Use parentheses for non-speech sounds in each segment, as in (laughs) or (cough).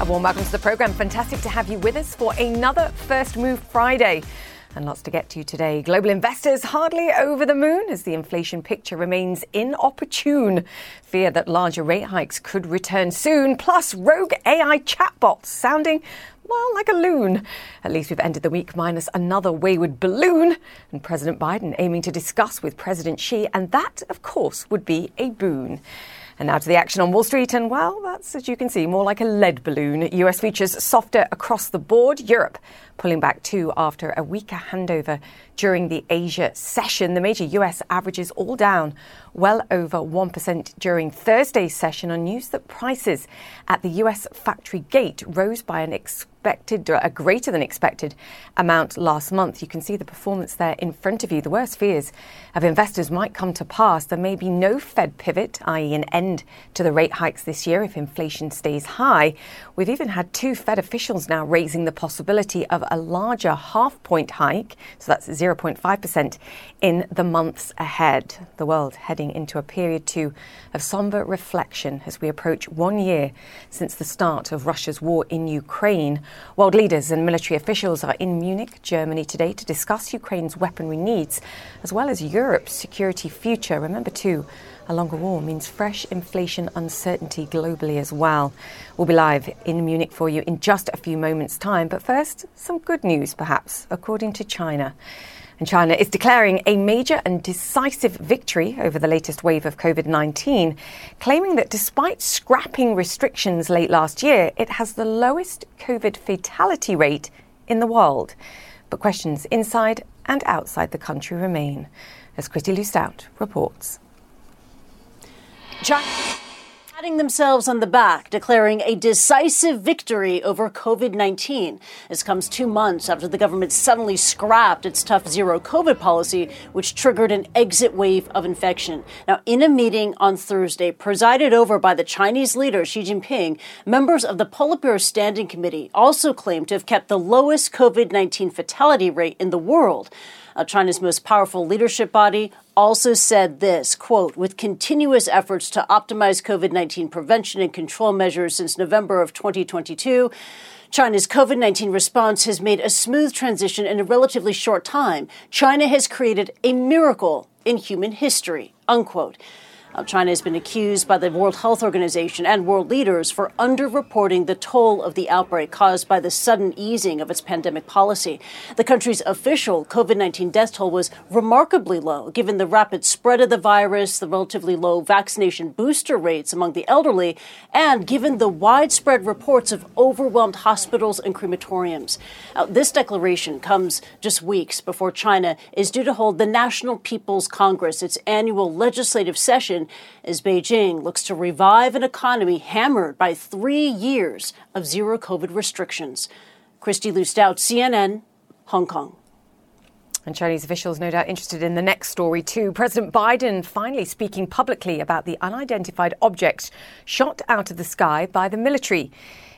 A warm welcome to the program. Fantastic to have you with us for another First Move Friday. And lots to get to today. Global investors hardly over the moon as the inflation picture remains inopportune. Fear that larger rate hikes could return soon, plus rogue AI chatbots sounding well, like a loon. At least we've ended the week minus another wayward balloon. And President Biden aiming to discuss with President Xi, and that, of course, would be a boon. And now to the action on Wall Street. And well, that's, as you can see, more like a lead balloon. US features softer across the board. Europe pulling back too after a weaker handover during the Asia session. The major US averages all down well over 1% during Thursday's session on news that prices at the US factory gate rose by an expected, a greater than expected amount last month. You can see the performance there in front of you. The worst fears of investors might come to pass. There may be no Fed pivot, i.e., an end to the rate hikes this year if inflation stays high. We've even had two Fed officials now raising the possibility of a larger half point hike, so that's 0.5%, in the months ahead. The world heading into a period too of somber reflection as we approach one year since the start of Russia's war in Ukraine. World leaders and military officials are in Munich, Germany today to discuss Ukraine's weaponry needs as well as Europe's security future. Remember, too, a longer war means fresh inflation uncertainty globally as well. We'll be live in Munich for you in just a few moments' time. But first, some good news, perhaps, according to China. And China is declaring a major and decisive victory over the latest wave of COVID 19, claiming that despite scrapping restrictions late last year, it has the lowest COVID fatality rate in the world. But questions inside and outside the country remain, as Kristie Lu Stout reports. China patting themselves on the back, declaring a decisive victory over COVID 19. This comes two months after the government suddenly scrapped its tough zero COVID policy, which triggered an exit wave of infection. Now, in a meeting on Thursday, presided over by the Chinese leader Xi Jinping, members of the Politburo Standing Committee also claimed to have kept the lowest COVID 19 fatality rate in the world. Uh, China's most powerful leadership body also said this quote with continuous efforts to optimize covid-19 prevention and control measures since november of 2022 China's COVID 19 response has made a smooth transition in a relatively short time. China has created a miracle in human history. Unquote. Uh, China has been accused by the World Health Organization and world leaders for underreporting the toll of the outbreak caused by the sudden easing of its pandemic policy. The country's official COVID 19 death toll was remarkably low, given the rapid spread of the virus, the relatively low vaccination booster rates among the elderly, and given the widespread reports of overwhelmed hospitals and crematoriums. Now, this declaration comes just weeks before China is due to hold the National People's Congress, its annual legislative session as Beijing looks to revive an economy hammered by three years of zero COVID restrictions. Kristie Lu Stout, CNN, Hong Kong. And Chinese officials, no doubt, interested in the next story too. President Biden finally speaking publicly about the unidentified objects shot out of the sky by the military.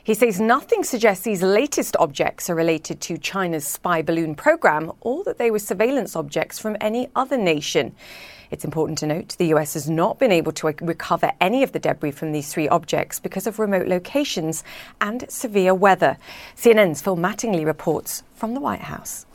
He says nothing suggests these latest objects are related to China's spy balloon program or that they were surveillance objects from any other nation. It's important to note the US has not been able to uh, recover any of the debris from these three objects because of remote locations and severe weather. CNN's Phil Mattingly reports from the White House.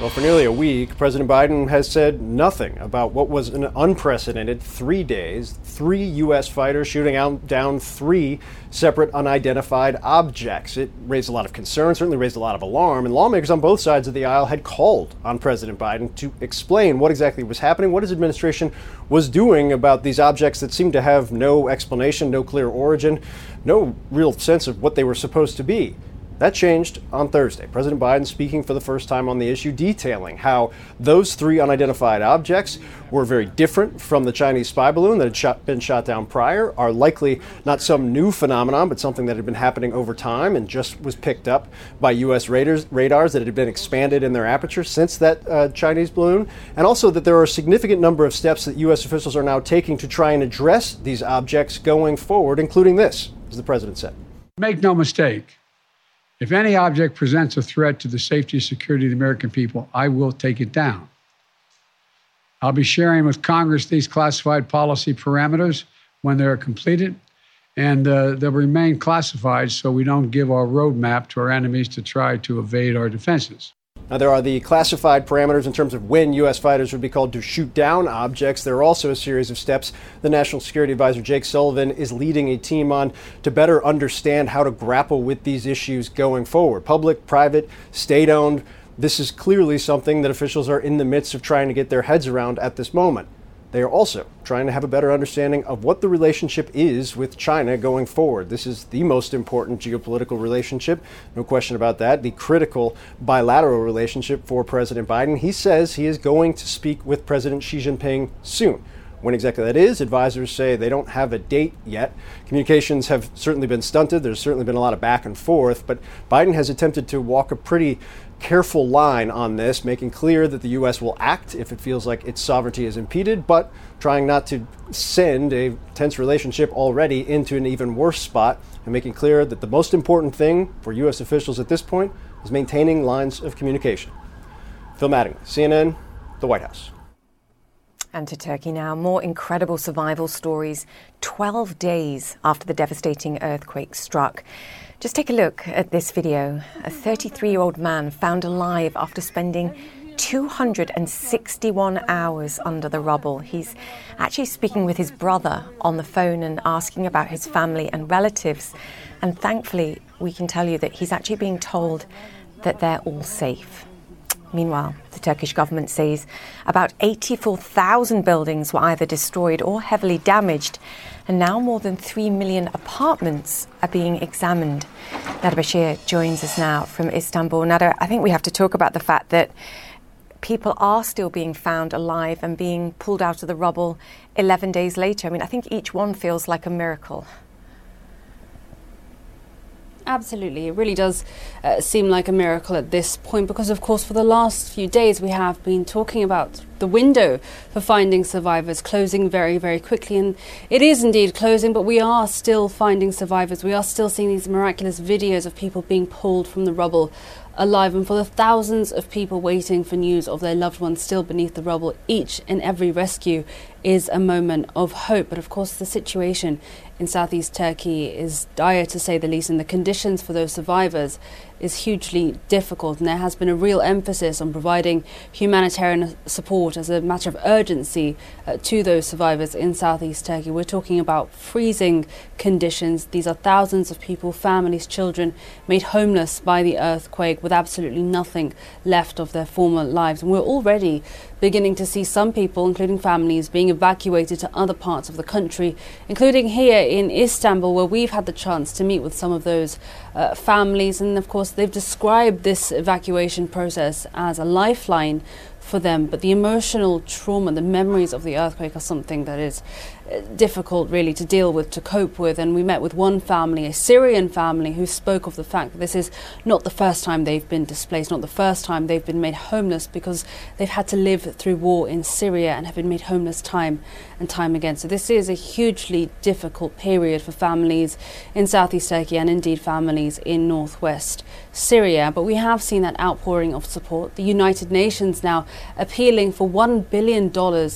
Well, for nearly a week, President Biden has said nothing about what was an unprecedented three days, three U.S. fighters shooting out, down three separate unidentified objects. It raised a lot of concern, certainly raised a lot of alarm, and lawmakers on both sides of the aisle had called on President Biden to explain what exactly was happening, what his administration was doing about these objects that seemed to have no explanation, no clear origin, no real sense of what they were supposed to be. That changed on Thursday. President Biden speaking for the first time on the issue, detailing how those three unidentified objects were very different from the Chinese spy balloon that had shot, been shot down prior, are likely not some new phenomenon, but something that had been happening over time and just was picked up by U.S. radars, radars that had been expanded in their aperture since that uh, Chinese balloon, and also that there are a significant number of steps that U.S. officials are now taking to try and address these objects going forward, including this, as the president said. Make no mistake if any object presents a threat to the safety and security of the American people, I will take it down. I'll be sharing with Congress these classified policy parameters when they're completed, and uh, they'll remain classified so we don't give our roadmap to our enemies to try to evade our defenses. Now, there are the classified parameters in terms of when U.S. fighters would be called to shoot down objects. There are also a series of steps the National Security Advisor Jake Sullivan is leading a team on to better understand how to grapple with these issues going forward. Public, private, state owned. This is clearly something that officials are in the midst of trying to get their heads around at this moment. They are also trying to have a better understanding of what the relationship is with China going forward. This is the most important geopolitical relationship, no question about that, the critical bilateral relationship for President Biden. He says he is going to speak with President Xi Jinping soon. When exactly that is, advisors say they don't have a date yet. Communications have certainly been stunted. There's certainly been a lot of back and forth, but Biden has attempted to walk a pretty careful line on this, making clear that the U.S. will act if it feels like its sovereignty is impeded, but trying not to send a tense relationship already into an even worse spot, and making clear that the most important thing for U.S. officials at this point is maintaining lines of communication. Phil Mattingly, CNN, the White House. And to Turkey now, more incredible survival stories 12 days after the devastating earthquake struck. Just take a look at this video. A 33 year old man found alive after spending 261 hours under the rubble. He's actually speaking with his brother on the phone and asking about his family and relatives. And thankfully, we can tell you that he's actually being told that they're all safe. Meanwhile, the Turkish government says about 84,000 buildings were either destroyed or heavily damaged, and now more than 3 million apartments are being examined. Nada Bashir joins us now from Istanbul. Nada, I think we have to talk about the fact that people are still being found alive and being pulled out of the rubble 11 days later. I mean, I think each one feels like a miracle. Absolutely. It really does uh, seem like a miracle at this point because, of course, for the last few days we have been talking about the window for finding survivors closing very, very quickly. And it is indeed closing, but we are still finding survivors. We are still seeing these miraculous videos of people being pulled from the rubble alive. And for the thousands of people waiting for news of their loved ones still beneath the rubble, each and every rescue is a moment of hope. But of course, the situation in southeast Turkey is dire to say the least, and the conditions for those survivors is hugely difficult. And there has been a real emphasis on providing humanitarian support as a matter of urgency uh, to those survivors in southeast Turkey. We're talking about freezing conditions. These are thousands of people, families, children, made homeless by the earthquake with absolutely nothing left of their former lives. And we're already beginning to see some people, including families, being evacuated to other parts of the country, including here in Istanbul, where we've had the chance to meet with some of those uh, families. And of course, they've described this evacuation process as a lifeline for them. But the emotional trauma, the memories of the earthquake are something that is difficult really to deal with, to cope with. And we met with one family, a Syrian family, who spoke of the fact that this is not the first time they've been displaced, not the first time they've been made homeless because they've had to live through war in Syria and have been made homeless time and time again. So this is a hugely difficult period for families in southeast Turkey and indeed families in northwest Syria. But we have seen that outpouring of support. The United Nations now appealing for $1 billion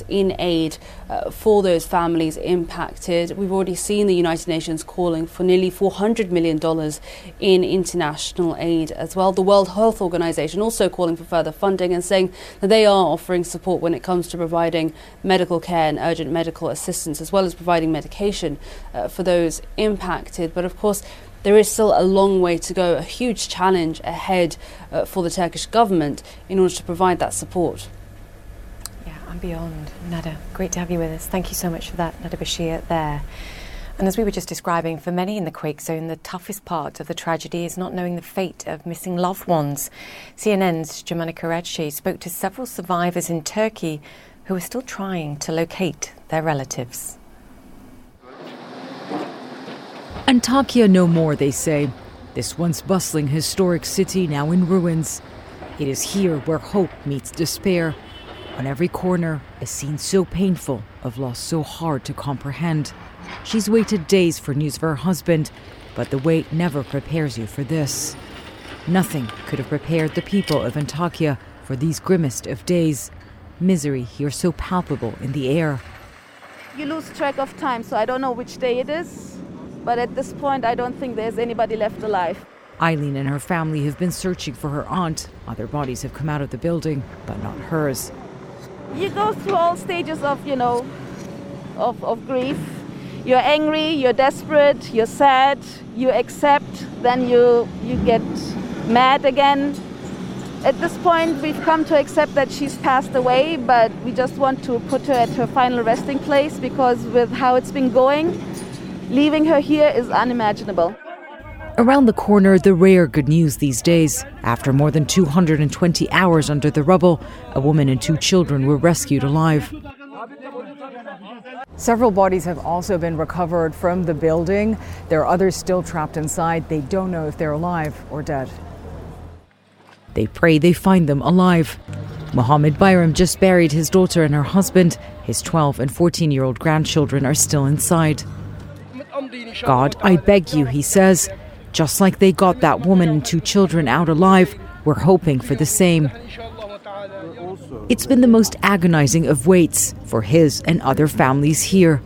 in aid uh, for those families impacted. We've already seen the United Nations calling for nearly $400 million in international aid as well. The World Health Organization also calling for further funding and saying that they are offering support when it comes to providing medical care and urgent medical assistance, as well as providing medication uh, for those impacted. But of course, there is still a long way to go, a huge challenge ahead uh, for the Turkish government in order to provide that support and beyond. Nada, great to have you with us. Thank you so much for that, Nada Bashir, there. And as we were just describing, for many in the quake zone, the toughest part of the tragedy is not knowing the fate of missing loved ones. CNN's Jomana Karadsheh spoke to several survivors in Turkey who are still trying to locate their relatives. Antakya no more, they say. This once bustling historic city now in ruins. It is here where hope meets despair. On every corner, a scene so painful, of loss so hard to comprehend. She's waited days for news of her husband, but the wait never prepares you for this. Nothing could have prepared the people of Antakya for these grimmest of days. Misery here so palpable in the air. You lose track of time, so I don't know which day it is. But at this point, I don't think there's anybody left alive. Eileen and her family have been searching for her aunt. Other bodies have come out of the building, but not hers. You go through all stages of, you know, of, of grief. You're angry, you're desperate, you're sad, you accept, then you you get mad again. At this point, we've come to accept that she's passed away, but we just want to put her at her final resting place because with how it's been going, leaving her here is unimaginable. Around the corner, the rare good news these days. After more than 220 hours under the rubble, a woman and two children were rescued alive. Several bodies have also been recovered from the building. There are others still trapped inside. They don't know if they're alive or dead. They pray they find them alive. Mohammed Bayram just buried his daughter and her husband. His 12 and 14 year old grandchildren are still inside. God, I beg you, he says. Just like they got that woman and two children out alive, we're hoping for the same. It's been the most agonizing of waits for his and other families here.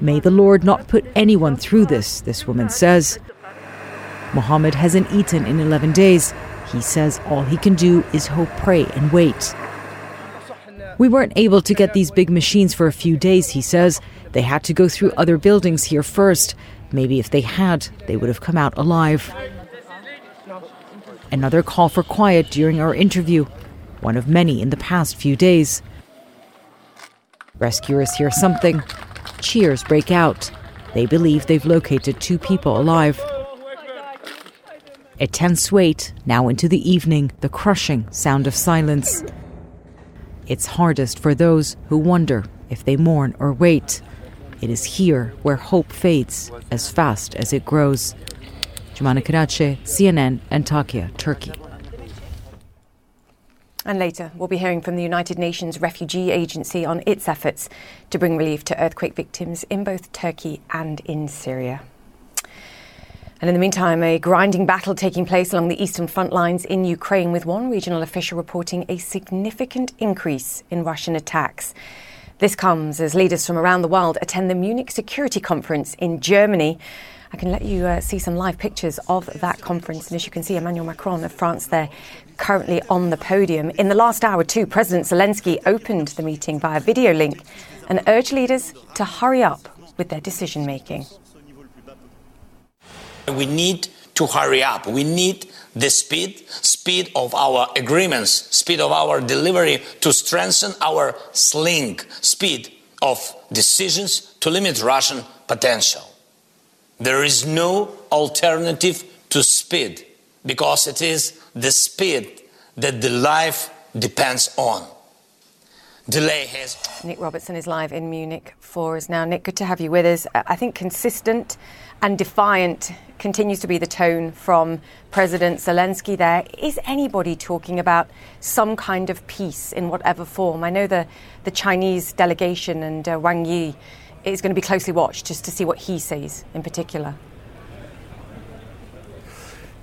May the Lord not put anyone through this, this woman says. Mohammed hasn't eaten in 11 days. He says all he can do is hope, pray, and wait. We weren't able to get these big machines for a few days, he says. They had to go through other buildings here first. Maybe if they had, they would have come out alive. Another call for quiet during our interview, one of many in the past few days. Rescuers hear something. Cheers break out. They believe they've located two people alive. A tense wait, now into the evening, the crushing sound of silence. It's hardest for those who wonder if they mourn or wait. It is here where hope fades as fast as it grows. Jomana Karadsheh, CNN, Antakya, Turkey. And later, we'll be hearing from the United Nations Refugee Agency on its efforts to bring relief to earthquake victims in both Turkey and in Syria. And in the meantime, a grinding battle taking place along the eastern front lines in Ukraine, with one regional official reporting a significant increase in Russian attacks. This comes as leaders from around the world attend the Munich Security Conference in Germany. I can let you uh, see some live pictures of that conference. And as you can see, Emmanuel Macron of France there currently on the podium. In the last hour, too, President Zelensky opened the meeting via video link and urged leaders to hurry up with their decision making. We need to hurry up. We need the speed, speed of our agreements, speed of our delivery to strengthen our sling, speed of decisions to limit Russian potential. There is no alternative to speed because it is the speed that the life depends on. Delay has. Nick Robertson is live in Munich for us now. Nick, good to have you with us. I think consistent and defiant continues to be the tone from President Zelensky there. Is anybody talking about some kind of peace in whatever form? I know the, the Chinese delegation and uh, Wang Yi is going to be closely watched just to see what he says in particular.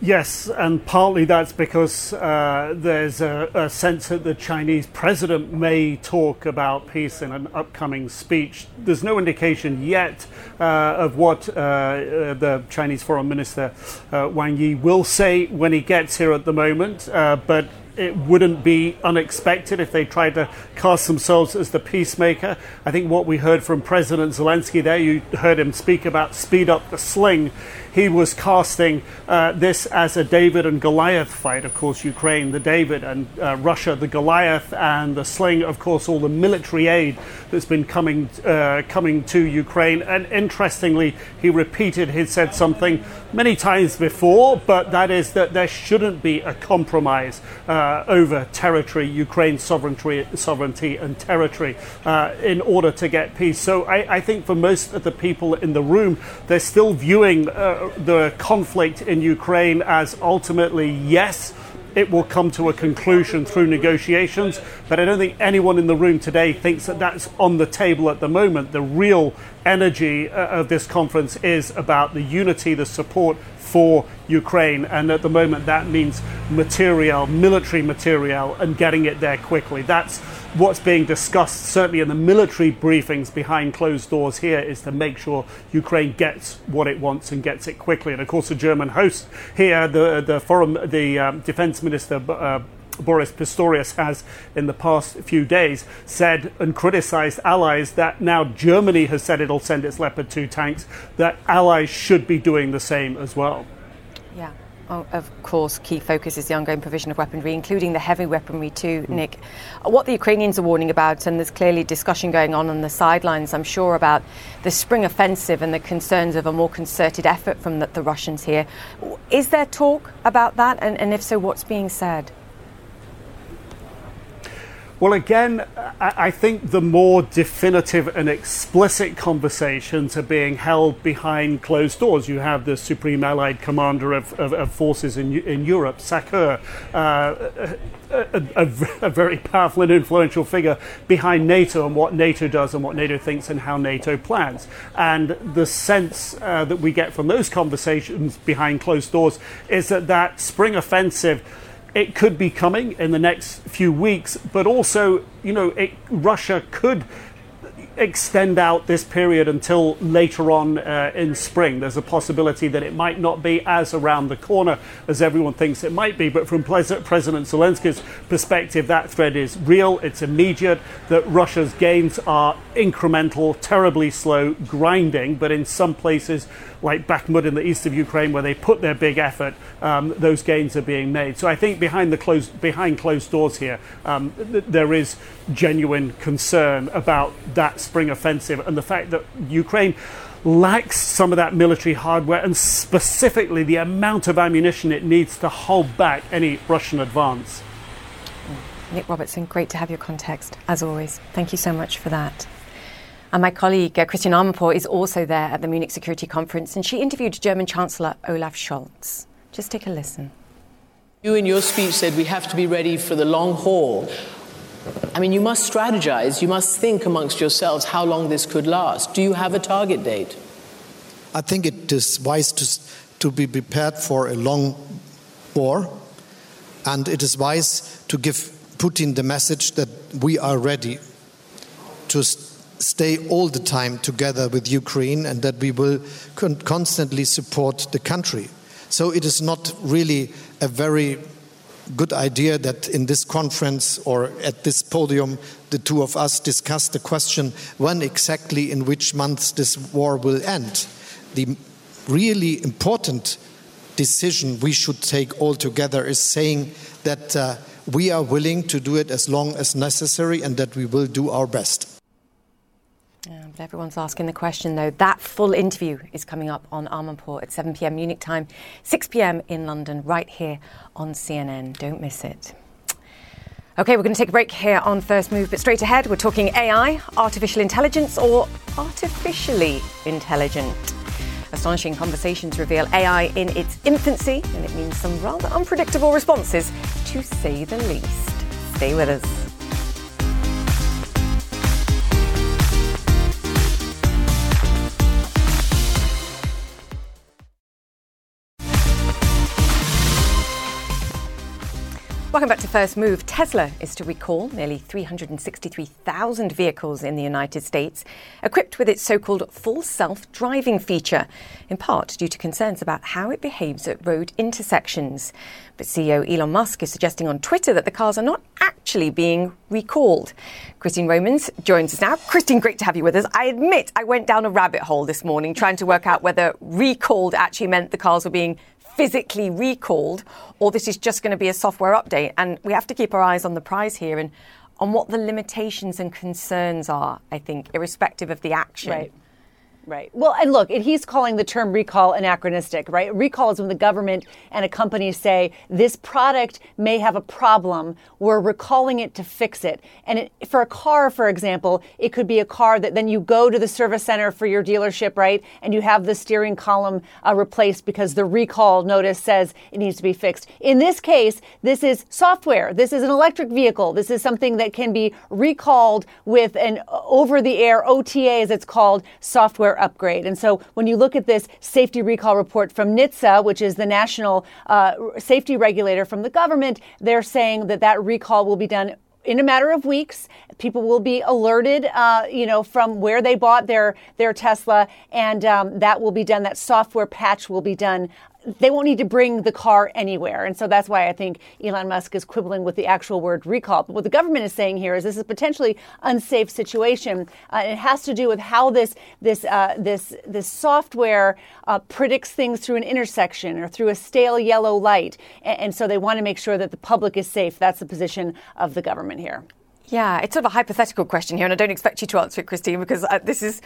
Yes, and partly that's because uh, there's a, a, sense that the Chinese president may talk about peace in an upcoming speech. There's no indication yet uh, of what uh, uh the Chinese foreign minister uh, Wang Yi will say when he gets here at the moment, uh, but it wouldn't be unexpected if they tried to cast themselves as the peacemaker. I think what we heard from President Zelensky there, you heard him speak about speed up the sling he was casting uh, this as a David and Goliath fight. Of course, Ukraine, the David, and uh, Russia, the Goliath, and the sling. Of course, all the military aid that's been coming uh, coming to Ukraine. And interestingly, he repeated, he said something many times before, but that is that there shouldn't be a compromise uh, over territory, Ukraine's sovereignty, sovereignty and territory, uh, in order to get peace. So I, I, think for most of the people in the room, they're still viewing the conflict in Ukraine as ultimately yes it will come to a conclusion through negotiations. But I don't think anyone in the room today thinks that that's on the table at the moment. The real energy uh, of this conference is about the unity, the support for Ukraine. And at the moment, that means material, military material, and getting it there quickly. That's what's being discussed, certainly in the military briefings behind closed doors here, is to make sure Ukraine gets what it wants and gets it quickly. And of course, the German host here, the the foreign, the um, defense minister. Uh, Boris Pistorius has in the past few days said and criticized allies that now Germany has said it'll send its Leopard 2 tanks, that allies should be doing the same as well. Oh, of course, key focus is the ongoing provision of weaponry, including the heavy weaponry too, mm. Nick. What the Ukrainians are warning about, and there's clearly discussion going on on the sidelines, I'm sure, about the spring offensive and the concerns of a more concerted effort from the, the Russians here. Is there talk about that? And, and if so, what's being said? Well, again, I think the more definitive and explicit conversations are being held behind closed doors. You have the Supreme Allied Commander of, of, of Forces in, in Europe, SACEUR, uh, a, a, a, very powerful and influential figure behind NATO and what NATO does and what NATO thinks and how NATO plans. And the sense uh, that we get from those conversations behind closed doors is that that spring offensive it could be coming in the next few weeks, but also, you know, it, Russia could extend out this period until later on uh, in spring. There's a possibility that it might not be as around the corner as everyone thinks it might be. But from President Zelensky's perspective, that threat is real, it's immediate, that Russia's gains are incremental, terribly slow, grinding, but in some places, like Bakhmut in the east of Ukraine, where they put their big effort, um, those gains are being made. So I think behind the closed behind closed doors here, um, th- there is genuine concern about that spring offensive and the fact that Ukraine lacks some of that military hardware and specifically the amount of ammunition it needs to hold back any Russian advance. Nick Robertson, great to have your context, as always. Thank you so much for that. And my colleague uh, Christiane Amanpour is also there at the Munich Security Conference, and she interviewed German Chancellor Olaf Scholz. Just take a listen. You, in your speech, said we have to be ready for the long haul. I mean, you must strategize, you must think amongst yourselves how long this could last. Do you have a target date? I think it is wise to, to be prepared for a long war, and it is wise to give Putin the message that we are ready to stay all the time together with Ukraine and that we will con constantly support the country. So it is not really a very good idea that in this conference or at this podium the two of us discuss the question when exactly in which months this war will end. The really important decision we should take all together is saying that uh, we are willing to do it as long as necessary and that we will do our best. Yeah, but everyone's asking the question though. That full interview is coming up on Amanpour at 7 pm Munich time, 6 pm in London, right here on CNN. Don't miss it. Okay, we're going to take a break here on First Move, but straight ahead, we're talking AI, artificial intelligence, or artificially intelligent. Astonishing conversations reveal AI in its infancy, and it means some rather unpredictable responses, to say the least. Stay with us. Welcome back to First Move. Tesla is to recall nearly 363,000 vehicles in the United States equipped with its so called full self driving feature, in part due to concerns about how it behaves at road intersections. But CEO Elon Musk is suggesting on Twitter that the cars are not actually being recalled. Christine Romans joins us now. Christine, great to have you with us. I admit I went down a rabbit hole this morning trying to work out whether recalled actually meant the cars were being physically recalled, or this is just going to be a software update. And we have to keep our eyes on the prize here and on what the limitations and concerns are, I think, irrespective of the action. Right. Right. Well, and look, he's calling the term recall anachronistic, right? Recall is when the government and a company say this product may have a problem. We're recalling it to fix it. And it, for a car, for example, it could be a car that then you go to the service center for your dealership, right? And you have the steering column uh, replaced because the recall notice says it needs to be fixed. In this case, this is software. This is an electric vehicle. This is something that can be recalled with an over the air OTA, as it's called, software upgrade. And so when you look at this safety recall report from NHTSA, which is the national uh, safety regulator from the government, they're saying that that recall will be done in a matter of weeks. People will be alerted, uh, you know, from where they bought their their Tesla, and um, that will be done. That software patch will be done they won't need to bring the car anywhere. And so that's why I think Elon Musk is quibbling with the actual word recall. But what the government is saying here is this is a potentially unsafe situation. Uh, it has to do with how this this uh, this this software uh, predicts things through an intersection or through a stale yellow light. And, and so they want to make sure that the public is safe. That's the position of the government here. Yeah, it's sort of a hypothetical question here, and I don't expect you to answer it, Christine, because uh, this is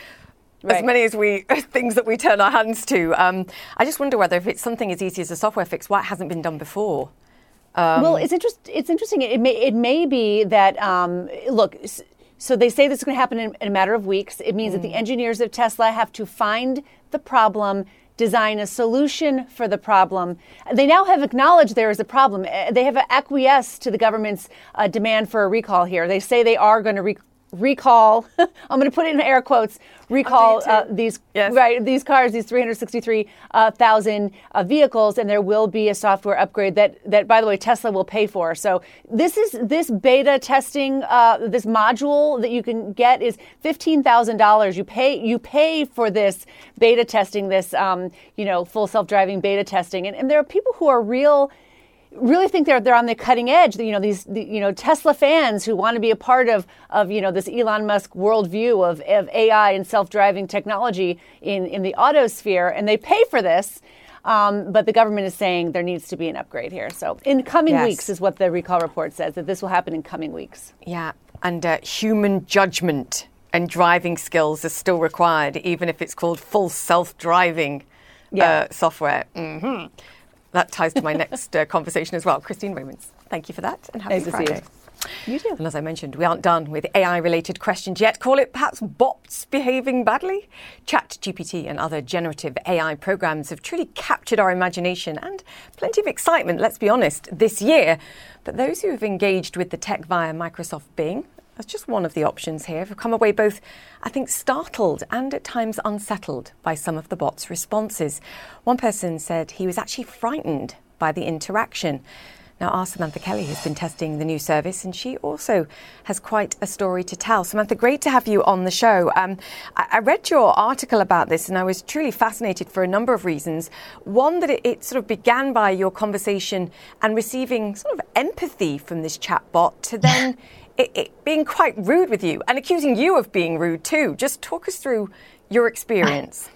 Right. as many as we (laughs) things that we turn our hands to. Um, I just wonder whether if it's something as easy as a software fix, why it hasn't been done before. Um, well, it's interest, It's interesting. It may it may be that um, look. So they say this is going to happen in, in, a matter of weeks. It means mm. that the mm. engineers of Tesla have to find the problem, design a solution for the problem. They now have acknowledged there is a problem. Eh, they have acquiesced to the government's uh, demand for a recall here. They say they are going to re- recall. (laughs) I'm going to put it in air quotes. Recall uh, these yes. right these cars, these 363,000 uh, uh, vehicles, and there will be a software upgrade that that by the way Tesla will pay for. So this is this beta testing, uh, this module that you can get is fifteen thousand dollars. You pay you pay for this beta testing, this um, you know full self driving beta testing, and, and there are people who are real really think they're they're on the cutting edge. You know these the, you know Tesla fans who want to be a part of of you know this Elon Musk worldview of, of AI and self driving technology in in the auto sphere, and they pay for this. Um, but the government is saying there needs to be an upgrade here. So in coming yes. weeks is what the recall report says that this will happen in coming weeks. Yeah, and uh, human judgment and driving skills are still required, even if it's called full self driving yeah. uh, software. Mm-hmm that ties to my next uh, conversation as well. Christine Romans, thank you for that and happy nice Friday. You. you too. And as I mentioned, we aren't done with AI related questions yet. Call it perhaps bots behaving badly? ChatGPT and other generative AI programs have truly captured our imagination and plenty of excitement, let's be honest, this year. But those who have engaged with the tech via Microsoft Bing that's just one of the options here. I've come away both, I think, startled and at times unsettled by some of the bot's responses. One person said he was actually frightened by the interaction. Now, our Samantha Kelly has been testing the new service, and she also has quite a story to tell. Samantha, great to have you on the show. Um, I, I, read your article about this, and I was truly fascinated for a number of reasons. One, that it, it sort of began by your conversation and receiving sort of empathy from this chatbot to then (laughs) it, it being quite rude with you and accusing you of being rude too. Just talk us through your experience.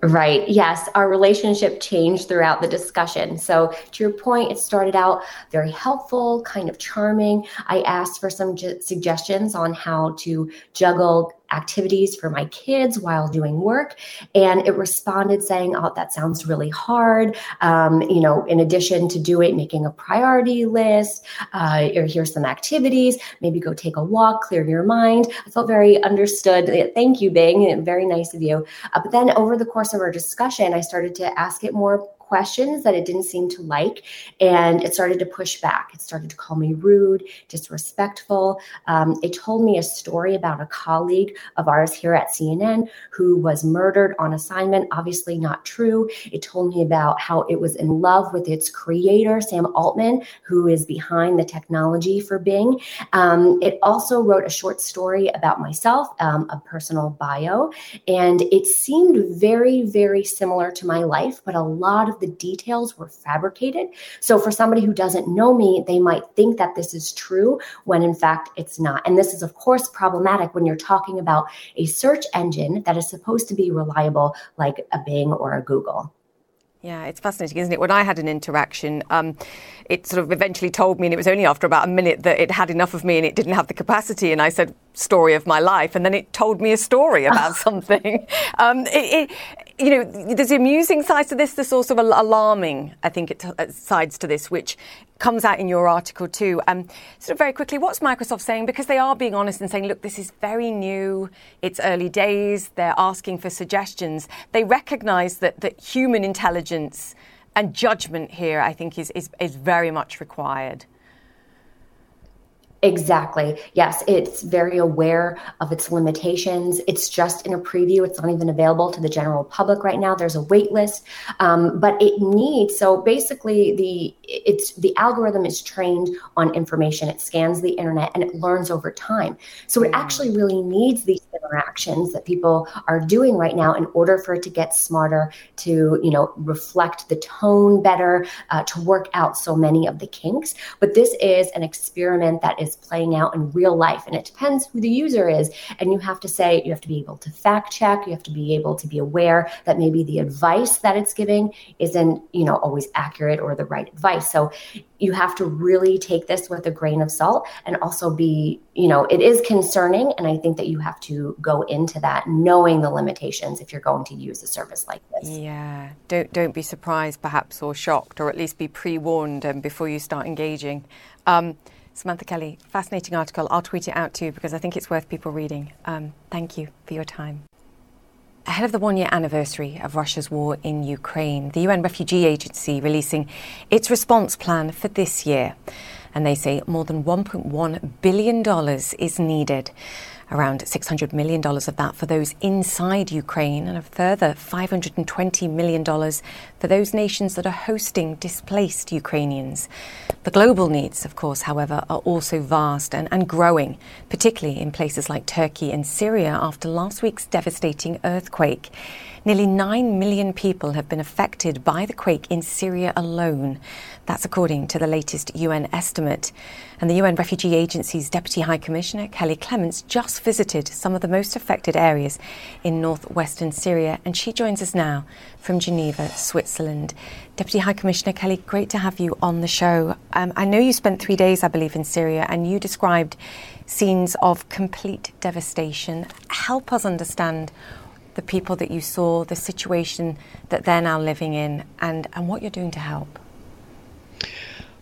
Right. Yes. Our relationship changed throughout the discussion. So, to your point, it started out very helpful, kind of charming. I asked for some j- suggestions on how to juggle activities for my kids while doing work. And it responded saying, Oh, that sounds really hard. Um, you know, in addition to do it, making a priority list, uh, or here's some activities, maybe go take a walk, clear your mind. I felt very understood. Thank you, Bing. Very nice of you. Uh, but then over the course of our discussion, I started to ask it more questions that it didn't seem to like, and it started to push back. It started to call me rude, disrespectful. Um, it told me a story about a colleague of ours here at CNN who was murdered on assignment. Obviously, not true. It told me about how it was in love with its creator, Sam Altman, who is behind the technology for Bing. Um, it also wrote a short story about myself, um, a personal bio, and it seemed very, very similar to my life, but a lot of the details were fabricated. So for somebody who doesn't know me, they might think that this is true when in fact it's not. And this is, of course, problematic when you're talking about a search engine that is supposed to be reliable, like a Bing or a Google. Yeah, it's fascinating, isn't it? When I had an interaction, um, it sort of eventually told me, and it was only after about a minute that it had enough of me and it didn't have the capacity. And I said, "Story of my life," and then it told me a story about (laughs) something. Um, it, you know, there's the amusing sides to this. There's also alarming, I think, it, uh, sides to this, which comes out in your article too. Um, sort of very quickly, what's Microsoft saying? Because they are being honest and saying, look, this is very new. It's early days. They're asking for suggestions. They recognise that that human intelligence and judgment here, I think, is is, is very much required. Exactly. Yes, it's very aware of its limitations. It's just in a preview. It's not even available to the general public right now. There's a wait list, um, but it needs. So basically, the it's the algorithm is trained on information. It scans the internet and it learns over time. So it actually really needs these interactions that people are doing right now in order for it to get smarter, to you know reflect the tone better, uh, to work out so many of the kinks. But this is an experiment that is is playing out in real life. And it depends who the user is. And you have to say, you have to be able to fact check, you have to be able to be aware that maybe the advice that it's giving isn't, you know, always accurate or the right advice. So you have to really take this with a grain of salt and also be, you know, it is concerning. And I think that you have to go into that knowing the limitations if you're going to use a service like this. Yeah. Don't don't be surprised perhaps or shocked or at least be pre-warned um, before you start engaging. Um, Samantha Kelly, fascinating article. I'll tweet it out too because I think it's worth people reading. Um, thank you for your time. Ahead of the one year anniversary of Russia's war in Ukraine, the UN Refugee Agency releasing its response plan for this year. And they say more than $1.1 billion is needed around $600 million of that for those inside Ukraine, and a further $520 million for those nations that are hosting displaced Ukrainians. The global needs, of course, however, are also vast and, and growing, particularly in places like Turkey and Syria after last week's devastating earthquake. Nearly 9 million people have been affected by the quake in Syria alone. That's according to the latest UN estimate. And the UN Refugee Agency's Deputy High Commissioner, Kelly Clements, just visited some of the most affected areas in northwestern Syria. And she joins us now from Geneva, Switzerland. Deputy High Commissioner Kelly, great to have you on the show. Um, I know you spent three days, I believe, in Syria, and you described scenes of complete devastation. Help us understand the people that you saw, the situation that they're now living in, and, and what you're doing to help.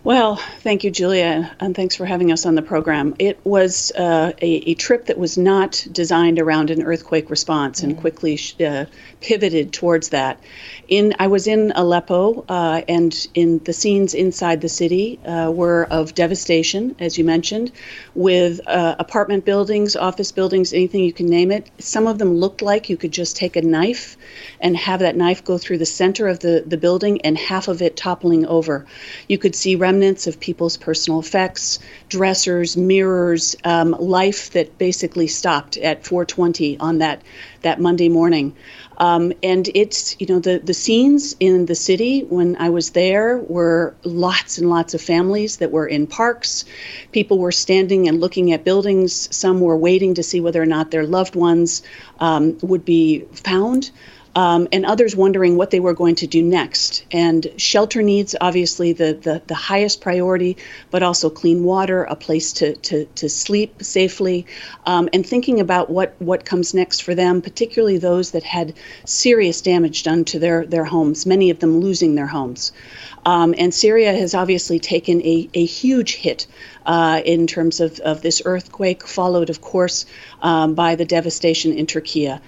Well, thank you, Julia, and thanks for having us on the program. It was uh, a, a, trip that was not designed around an earthquake response and mm. quickly uh, pivoted towards that. In I was in Aleppo, uh, and in the scenes inside the city uh, were of devastation, as you mentioned, with uh, apartment buildings, office buildings, anything you can name it. Some of them looked like you could just take a knife and have that knife go through the center of the, the building and half of it toppling over. You could see remnants of people's personal effects, dressers, mirrors, um, life that basically stopped at 420 on that, that Monday morning. Um, and it's, you know, the, the scenes in the city when I was there were lots and lots of families that were in parks. People were standing and looking at buildings. Some were waiting to see whether or not their loved ones um, would be found um, and others wondering what they were going to do next. And shelter needs, obviously, the, the, the highest priority, but also clean water, a place to, to, to sleep safely, um, and thinking about what, what comes next for them, particularly those that had serious damage done to their, their homes, many of them losing their homes. Um, and Syria has obviously taken a, a huge hit uh, in terms of, of this earthquake, followed, of course, um, by the devastation in Turkey. Uh,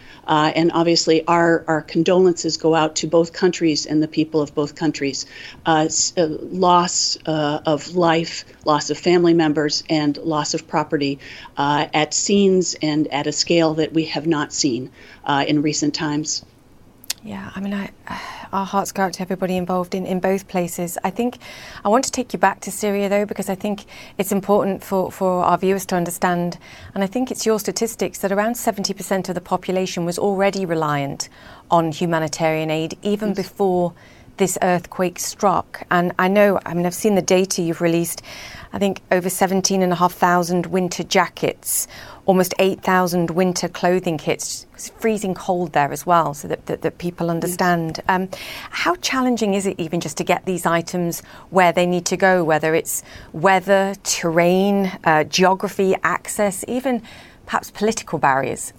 and obviously, our, our condolences go out to both countries and the people of both countries. Uh, uh, loss uh, of life, loss of family members, and loss of property uh, at scenes and at a scale that we have not seen in recent times. Yeah, I mean, I, our hearts go out to everybody involved in, in both places. I think I want to take you back to Syria, though, because I think it's important for, for our viewers to understand. And I think it's your statistics that around 70% of the population was already reliant on humanitarian aid even yes. before this earthquake struck. And I know, I mean, I've seen the data you've released. I think over 17,500 winter jackets, almost 8,000 winter clothing kits. It's freezing cold there as well, so that, that, that people understand. Um, how challenging is it even just to get these items where they need to go, whether it's weather, terrain, uh, geography, access, even perhaps political barriers?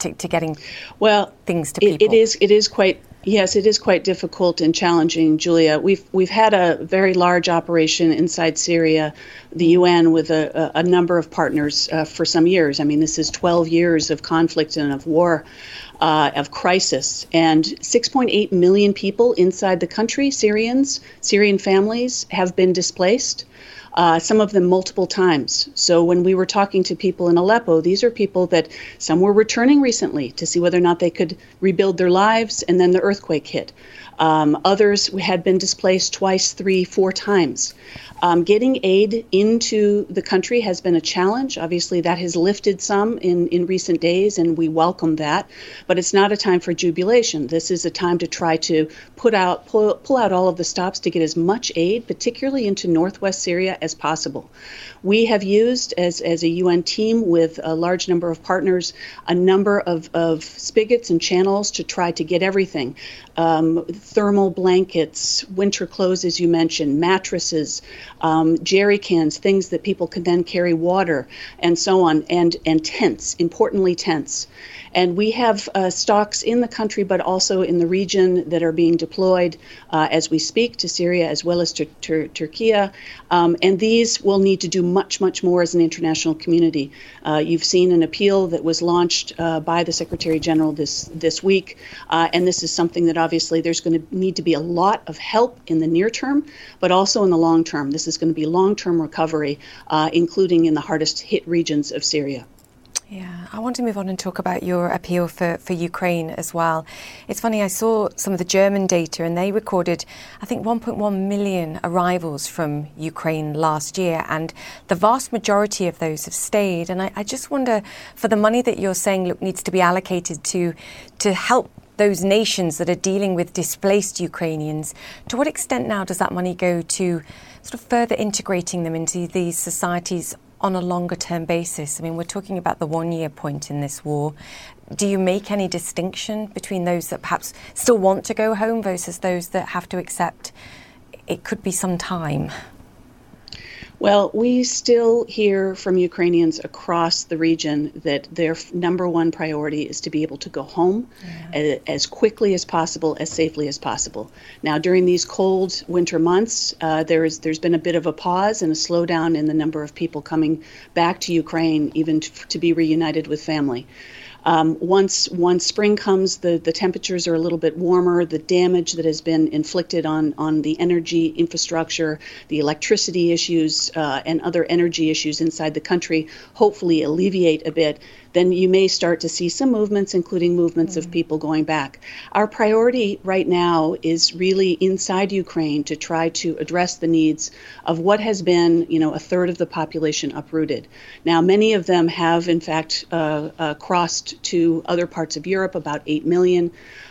To, to, getting well things to people. It, it is it is quite Yes, it is quite difficult and challenging, Julia. We've we've had a very large operation inside Syria, the UN, with a, a number of partners uh, for some years. I mean, this is 12 years of conflict and of war, uh, of crisis, and 6.8 million people inside the country, Syrians, Syrian families, have been displaced uh, some of them multiple times. So when we were talking to people in Aleppo, these are people that some were returning recently to see whether or not they could rebuild their lives, and then the earthquake hit. Um, others had been displaced twice, three, four times. Um, getting aid into the country has been a challenge. Obviously, that has lifted some in, in recent days, and we welcome that. But it's not a time for jubilation. This is a time to try to put out pull, pull out all of the stops to get as much aid, particularly into northwest Syria, as possible. We have used, as, as a UN team with a large number of partners, a number of, of spigots and channels to try to get everything um, thermal blankets, winter clothes, as you mentioned, mattresses, um, jerry cans, things that people can then carry water, and so on, and, and tents, importantly, tents. And we have uh, stocks in the country, but also in the region that are being deployed uh, as we speak to Syria as well as to, to Turkey. Um, and these will need to do much, much more as an international community. Uh, you've seen an appeal that was launched uh, by the Secretary General this, this week. Uh, and this is something that obviously there's going to need to be a lot of help in the near term, but also in the long term. This is going to be long term recovery, uh, including in the hardest hit regions of Syria. Yeah, I want to move on and talk about your appeal for, for Ukraine as well. It's funny, I saw some of the German data and they recorded, I think, 1.1 million arrivals from Ukraine last year, and the vast majority of those have stayed. And I, I just wonder, for the money that you're saying look, needs to be allocated to, to help those nations that are dealing with displaced Ukrainians, to what extent now does that money go to sort of further integrating them into these societies on a longer term basis? I mean, we're talking about the one year point in this war. Do you make any distinction between those that perhaps still want to go home versus those that have to accept it could be some time? Well, we still hear from Ukrainians across the region that their number one priority is to be able to go home yeah. as quickly as possible, as safely as possible. Now, during these cold winter months, uh, there is there's been a bit of a pause and a slowdown in the number of people coming back to Ukraine, even to, to be reunited with family. Um, once once spring comes, the, the temperatures are a little bit warmer. The damage that has been inflicted on on the energy infrastructure, the electricity issues, uh, and other energy issues inside the country hopefully alleviate a bit then you may start to see some movements, including movements mm-hmm. of people going back. Our priority right now is really inside Ukraine to try to address the needs of what has been, you know, a third of the population uprooted. Now, many of them have, in fact, uh, uh, crossed to other parts of Europe, about 8 million.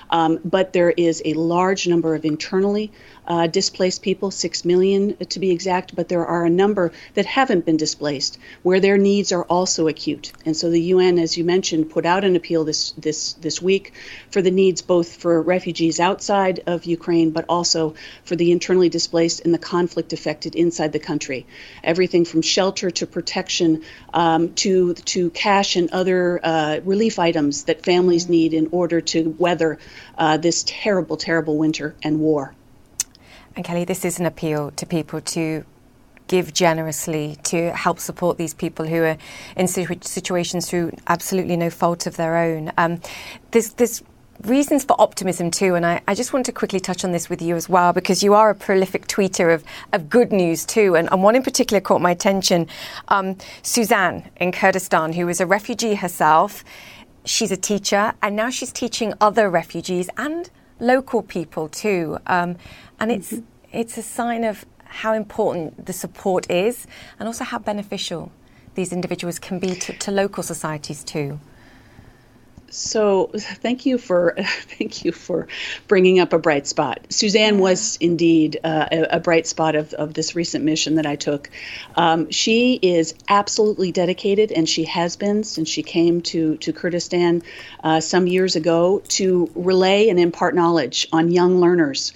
Um, but there is a large number of internally uh, displaced people, 6 million to be exact, but there are a number that haven't been displaced where their needs are also acute. And so the UN, as you mentioned, put out an appeal this, this, this week for the needs both for refugees outside of Ukraine, but also for the internally displaced and the conflict affected inside the country. Everything from shelter to protection um, to, to cash and other uh, relief items that families need in order to weather uh, this terrible, terrible winter and war. And Kelly, this is an appeal to people to give generously to help support these people who are in situations through absolutely no fault of their own. Um, there's, there's reasons for optimism too. And I, I, just want to quickly touch on this with you as well, because you are a prolific tweeter of, of good news too. And, and one in particular caught my attention um, Suzanne in Kurdistan, who is a refugee herself. She's a teacher, and now she's teaching other refugees and local people too. Um, and it's, mm-hmm. it's a sign of how important the support is and also how beneficial these individuals can be to, to local societies too. So, thank you for (laughs) thank you for bringing up a bright spot. Suzanne was indeed uh, a, a, bright spot of, of this recent mission that I took. Um, she is absolutely dedicated, and she has been since she came to to Kurdistan uh, some years ago to relay and impart knowledge on young learners.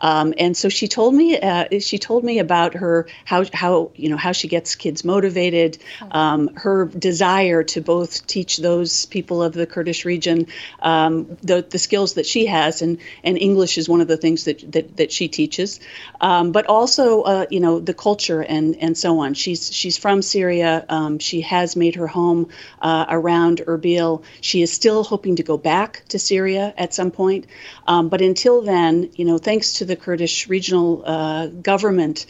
Um, and so she told me uh, she told me about her how how you know how she gets kids motivated, um, her desire to both teach those people of the Kurdish region um, the the skills that she has, and and English is one of the things that that, that she teaches, um, but also uh, you know the culture and and so on. She's she's from Syria. Um, she has made her home uh, around Erbil. She is still hoping to go back to Syria at some point, um, but until then, you know, thanks to the Kurdish regional uh, government,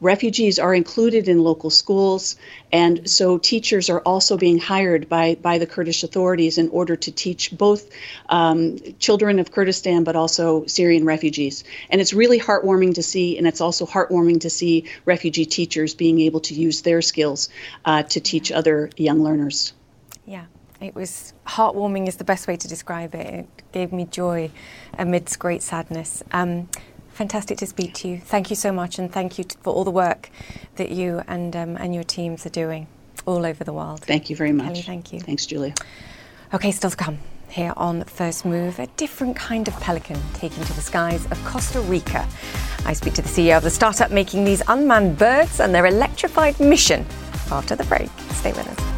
refugees are included in local schools, and so teachers are also being hired by, by the Kurdish authorities in order to teach both um, children of Kurdistan but also Syrian refugees. And it's really heartwarming to see, and it's also heartwarming to see refugee teachers being able to use their skills uh, to teach other young learners. Yeah. It was heartwarming, is the best way to describe it. It gave me joy amidst great sadness. Um, fantastic to speak to you. Thank you so much, and thank you for all the work that you and um, and your teams are doing all over the world. Thank you very much. Kelly, thank you. Thanks, Julia. Okay, still to come here on First Move, a different kind of pelican taken to the skies of Costa Rica. I speak to the CEO of the startup making these unmanned birds and their electrified mission after the break. Stay with us.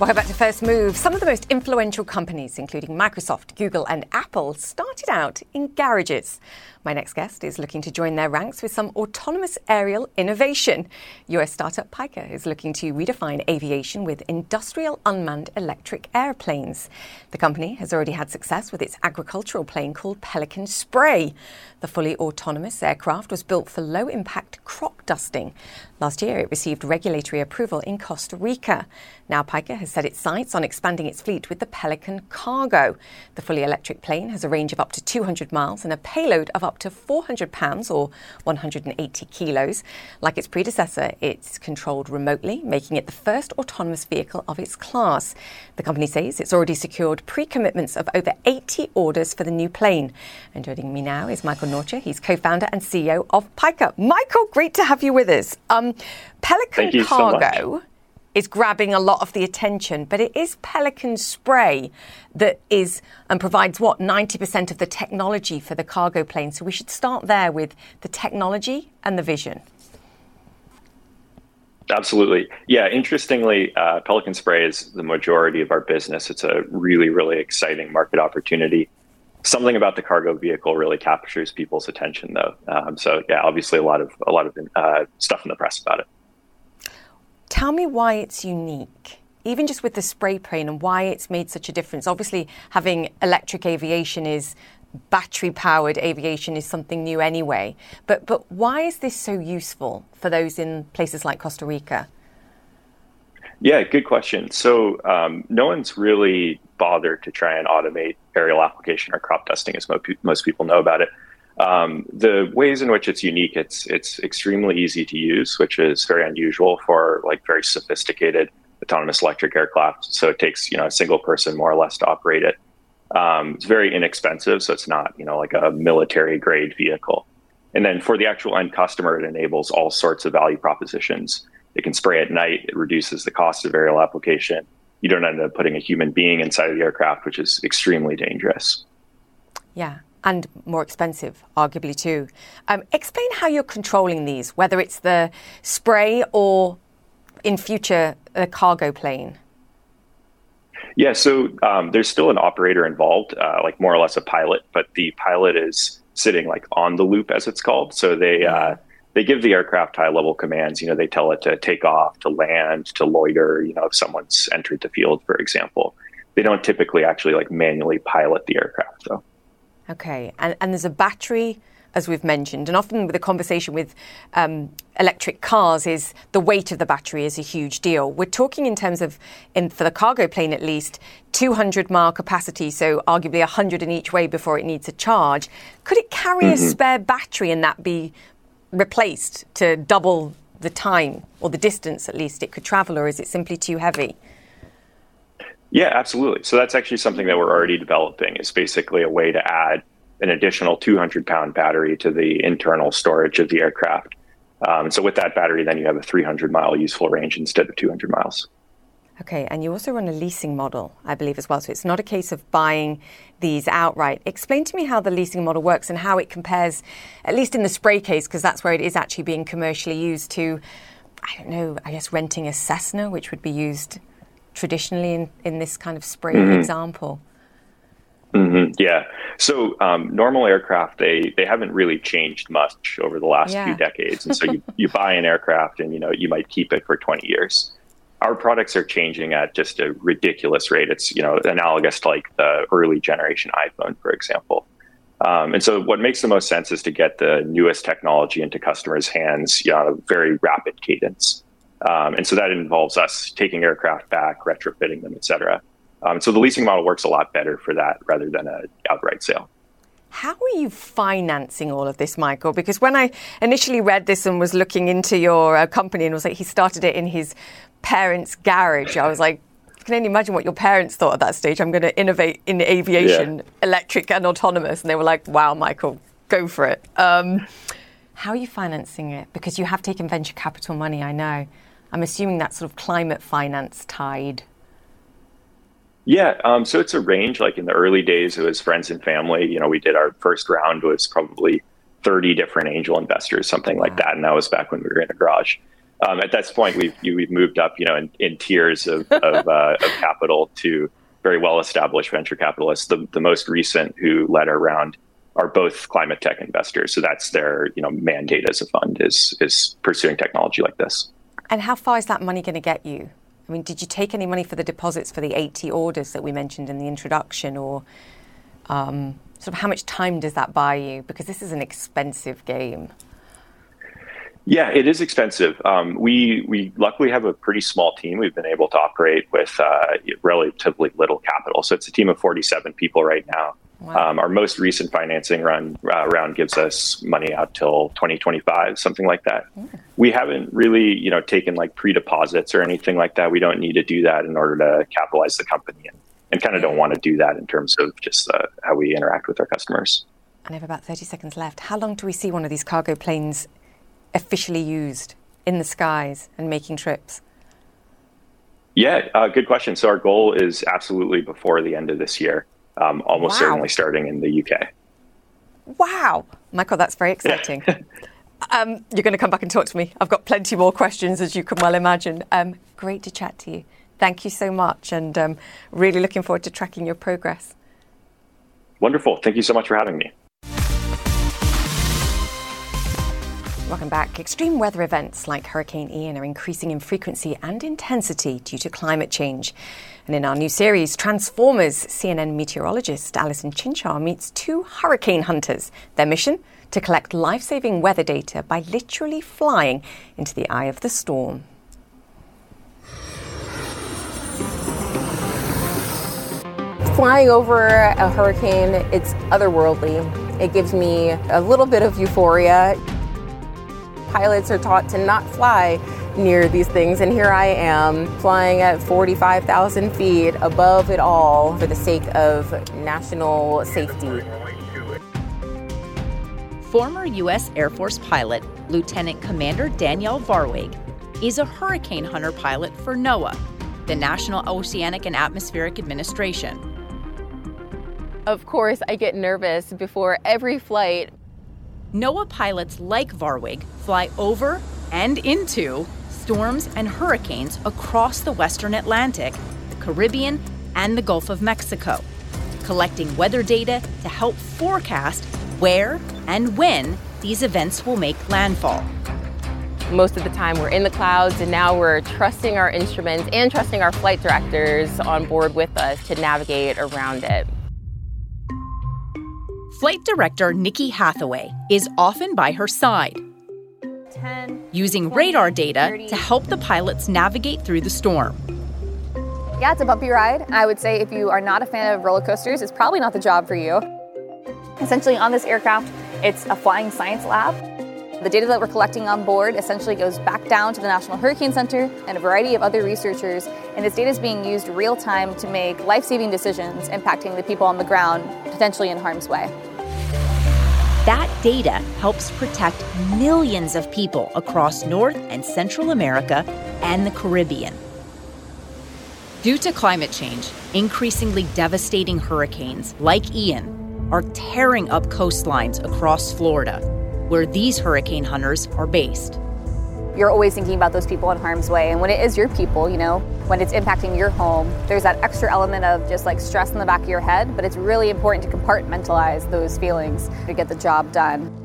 Welcome back to First Move. Some of the most influential companies, including Microsoft, Google, and Apple, started out in garages. My next guest is looking to join their ranks with some autonomous aerial innovation. US startup Pyka is looking to redefine aviation with industrial unmanned electric airplanes. The company has already had success with its agricultural plane called Pelican Spray. The fully autonomous aircraft was built for low impact crop dusting. Last year, it received regulatory approval in Costa Rica. Now, Pyka has set its sights on expanding its fleet with the Pelican Cargo. The fully electric plane has a range of up to 200 miles and a payload of up to 400 pounds or 180 kilos. Like its predecessor, it's controlled remotely, making it the first autonomous vehicle of its class. The company says it's already secured pre commitments of over 80 orders for the new plane. And joining me now is Michael Norcia. He's co founder and CEO of Pyka. Michael, great to have you with us. Um, Pelican Cargo. So is grabbing a lot of the attention, but it is Pelican Spray that is and provides what 90% of the technology for the cargo plane. So we should start there with the technology and the vision. Absolutely. Yeah, interestingly, uh, Pelican Spray is the majority of our business. It's a really, really exciting market opportunity. Something about the cargo vehicle really captures people's attention, though. Um, so, yeah, obviously, a lot of a lot of uh, stuff in the press about it. Tell me why it's unique, even just with the spray plane and why it's made such a difference. Obviously, having electric aviation is battery powered aviation is something new anyway. But but why is this so useful for those in places like Costa Rica? Yeah, good question. So um, no one's really bothered to try and automate aerial application or crop dusting, as most people know about it. Um, the ways in which it's unique, it's it's extremely easy to use, which is very unusual for like very sophisticated autonomous electric aircraft. So it takes you know a single person more or less to operate it. Um, it's very inexpensive, so it's not you know like a military grade vehicle. And then for the actual end customer, it enables all sorts of value propositions. It can spray at night. It reduces the cost of aerial application. You don't end up putting a human being inside of the aircraft, which is extremely dangerous. Yeah, and more expensive, arguably too. Um, explain how you're controlling these, whether it's the spray or in future a cargo plane. Yeah, so um, there's still an operator involved, uh, like more or less a pilot, but the pilot is sitting like on the loop, as it's called. So they uh, they give the aircraft high level commands. You know, they tell it to take off, to land, to loiter. You know, if someone's entered the field, for example, they don't typically actually like manually pilot the aircraft, though. Okay, and and there's a battery as we've mentioned. And often with the conversation with um, electric cars is the weight of the battery is a huge deal. We're talking in terms of, in, for the cargo plane at least, 200 mile capacity, so arguably 100 in each way before it needs a charge. Could it carry mm-hmm. a spare battery and that be replaced to double the time or the distance at least it could travel, or is it simply too heavy? Yeah, absolutely. So that's actually something that we're already developing. It's basically a way to add an additional 200 pound battery to the internal storage of the aircraft. Um, so with that battery, then you have a 300 mile useful range instead of 200 miles. Okay, and you also run a leasing model, I believe, as well. So it's not a case of buying these outright. Explain to me how the leasing model works and how it compares, at least in the spray case, because that's where it is actually being commercially used, to, I don't know, I guess renting a Cessna, which would be used traditionally in, in this kind of spray mm-hmm. example. Mm-hmm, yeah. So um, normal aircraft, they they haven't really changed much over the last yeah. few decades, and so you, (laughs) you buy an aircraft and you know you might keep it for 20 years. Our products are changing at just a ridiculous rate. It's you know analogous to like the early generation iPhone, for example. Um, and so, what makes the most sense is to get the newest technology into customers' hands you know, on a very rapid cadence. Um, and so that involves us taking aircraft back, retrofitting them, et cetera. Um, so the leasing model works a lot better for that rather than an outright sale. How are you financing all of this, Michael? Because when I initially read this and was looking into your uh, company and was like, he started it in his parents' garage, I was like, I can only imagine what your parents thought at that stage. I'm going to innovate in aviation, yeah. electric and autonomous. And they were like, wow, Michael, go for it. Um, how are you financing it? Because you have taken venture capital money, I know. I'm assuming that sort of climate finance tied. Yeah, um, so it's a range. Like in the early days, it was friends and family. You know, we did our first round was probably 30 different angel investors, something like that, and that was back when we were in a garage. Um, at this point, we've we've moved up, you know, in, in tiers of (laughs) of, uh, of, capital to very well established venture capitalists. The the most recent who led our round are both climate tech investors. So that's their you know mandate as a fund is is pursuing technology like this. And how far is that money going to get you? I mean, did you take any money for the deposits for the 80 orders that we mentioned in the introduction, or um, sort of how much time does that buy you? Because this is an expensive game. Yeah, it is expensive. Um, we we luckily have a pretty small team. We've been able to operate with uh, relatively little capital. So it's a team of 47 people right now. Wow. Um, our most recent financing run uh, round gives us money out till 2025, something like that. Yeah. We haven't really, you know, taken like pre-deposits or anything like that. We don't need to do that in order to capitalize the company, and, and kind of don't want to do that in terms of just uh, how we interact with our customers. I have about 30 seconds left. How long do we see one of these cargo planes officially used in the skies and making trips? Yeah, uh, good question. So our goal is absolutely before the end of this year um, almost wow. certainly starting in the UK. Wow, Michael, that's very exciting. Yeah. um, you're going to come back and talk to me. I've got plenty more questions, as you can well imagine. Um, great to chat to you. Thank you so much, and um, really looking forward to tracking your progress. Wonderful. Thank you so much for having me. Welcome back. Extreme weather events like Hurricane Ian are increasing in frequency and intensity due to climate change. And in our new series, Transformers, CNN meteorologist Allison Chinchar meets two hurricane hunters. Their mission? To collect life saving weather data by literally flying into the eye of the storm. Flying over a hurricane, it's otherworldly. It gives me a little bit of euphoria pilots are taught to not fly near these things, and here I am flying at 45,000 feet above it all for the sake of national safety. Former U.S. Air Force pilot Lieutenant Commander Danielle Varwig is a hurricane hunter pilot for NOAA, the National Oceanic and Atmospheric Administration. Of course, I get nervous before every flight NOAA pilots like Varwig fly over and into storms and hurricanes across the western Atlantic, the Caribbean, and the Gulf of Mexico, collecting weather data to help forecast where and when these events will make landfall. Most of the time, we're in the clouds, and now we're trusting our instruments and trusting our flight directors on board with us to navigate around it. Flight director Nikki Hathaway is often by her side, 10, using radar data to help the pilots navigate through the storm. Yeah, it's a bumpy ride. I would say if you are not a fan of roller coasters, it's probably not the job for you. Essentially, on this aircraft, it's a flying science lab. The data that we're collecting on board essentially goes back down to the National Hurricane Center and a variety of other researchers, and this data is being used real time to make life saving decisions impacting the people on the ground, potentially in harm's way. That data helps protect millions of people across North and Central America and the Caribbean. Due to climate change, increasingly devastating hurricanes like Ian are tearing up coastlines across Florida where these hurricane hunters are based. You're always thinking about those people in harm's way. And when it is your people, you know, when it's impacting your home, there's that extra element of just like stress in the back of your head. But it's really important to compartmentalize those feelings to get the job done.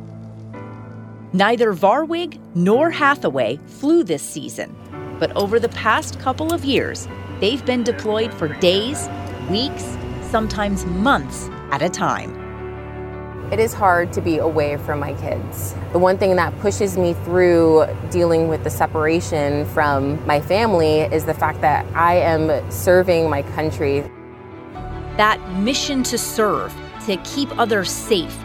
Neither Varwig nor Hathaway flew this season, but over the past couple of years, they've been deployed for days, weeks, sometimes months at a time. It is hard to be away from my kids. The one thing that pushes me through dealing with the separation from my family is the fact that I am serving my country. That mission to serve, to keep others safe,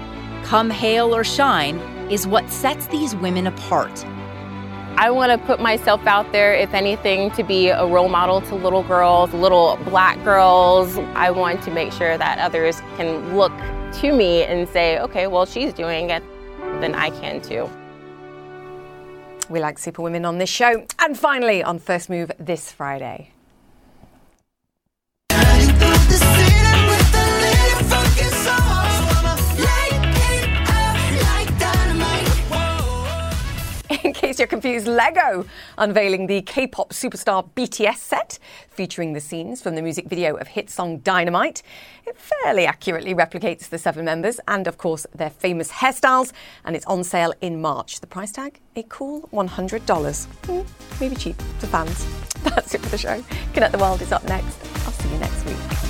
come hail or shine, is what sets these women apart. I want to put myself out there, if anything, to be a role model to little girls, little black girls. I want to make sure that others can look to me and say, okay, well, she's doing it, then I can too. We like Superwomen on this show. And finally, on First Move this Friday. (laughs) In case you're confused, Lego unveiling the K pop superstar BTS set, featuring the scenes from the music video of hit song Dynamite. It fairly accurately replicates the seven members and, of course, their famous hairstyles, and it's on sale in March. The price tag? A cool $100. Mm, maybe cheap to fans. (laughs) That's it for the show. Connect the World is up next. I'll see you next week.